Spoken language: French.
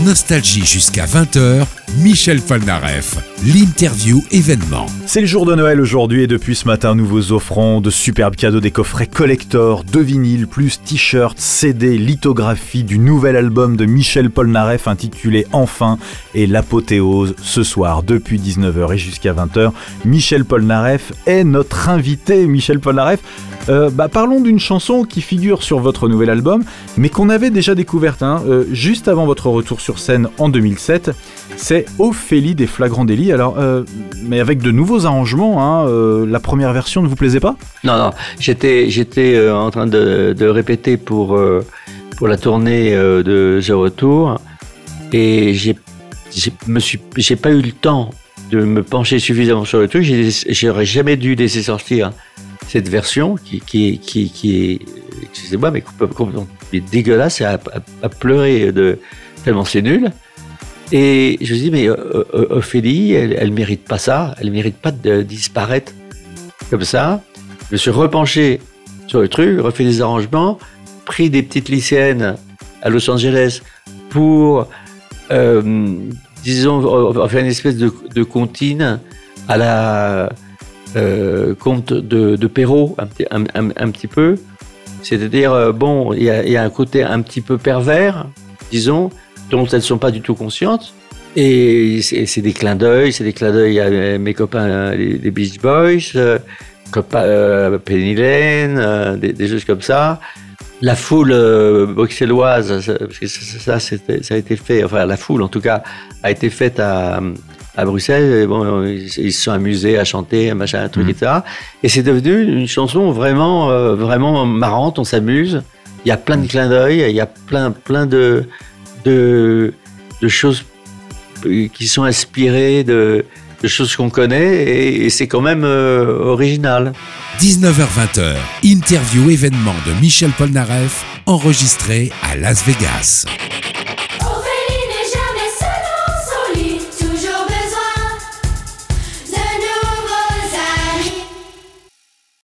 Nostalgie jusqu'à 20h, Michel Polnareff, l'interview événement. C'est le jour de Noël aujourd'hui et depuis ce matin, nous vous offrons de superbes cadeaux, des coffrets collector, de vinyles, plus t-shirts, CD, lithographies du nouvel album de Michel Polnareff intitulé Enfin et l'apothéose ce soir depuis 19h et jusqu'à 20h. Michel Polnareff est notre invité. Michel Polnareff, euh, bah, parlons d'une chanson qui figure sur votre nouvel album, mais qu'on avait déjà découverte hein, euh, juste avant votre retour sur scène en 2007. C'est Ophélie des Flagrants Délits. Alors, euh, mais avec de nouveaux arrangements, hein, la première version ne vous plaisait pas? Non, j'étais en train de, répéter pour, pour la tournée de The Retour et j'ai, me suis, j'ai pas eu le temps de me pencher suffisamment sur le truc. J'aurais jamais dû laisser sortir cette version qui, est, excusez-moi, mais complètement dégueulasse à, à, pleurer de, tellement c'est nul. Et je me dis, mais euh, euh, Ophélie, elle, elle mérite pas ça, elle mérite pas de disparaître comme ça. Je me suis repenché sur le truc, refait des arrangements, pris des petites lycéennes à Los Angeles pour, euh, disons, faire une espèce de, de comptine à la euh, conte de, de Perrault, un, petit peu. C'est-à-dire, euh, bon, il y, a un côté un petit peu pervers, disons, dont elles ne sont pas du tout conscientes. Et c'est des clins d'œil, c'est des clins d'œil à mes copains, les, Beach Boys, euh, copains, euh, Penny Lane, euh, des, choses comme ça. La foule euh, bruxelloise, parce que ça, ça, ça a été fait, enfin la foule en tout cas, a été faite à, à Bruxelles. bon, ils, se sont amusés à chanter, machin, un truc, mmh. etc. Et c'est devenu une chanson vraiment, euh, vraiment marrante. On s'amuse. Il y a plein de clins d'œil. Il y a plein, plein de, de, de choses qui sont inspirées de, de choses qu'on connaît et, et c'est quand même euh, original. 19h-20h, interview événement de Michel Polnareff, enregistré à Las Vegas.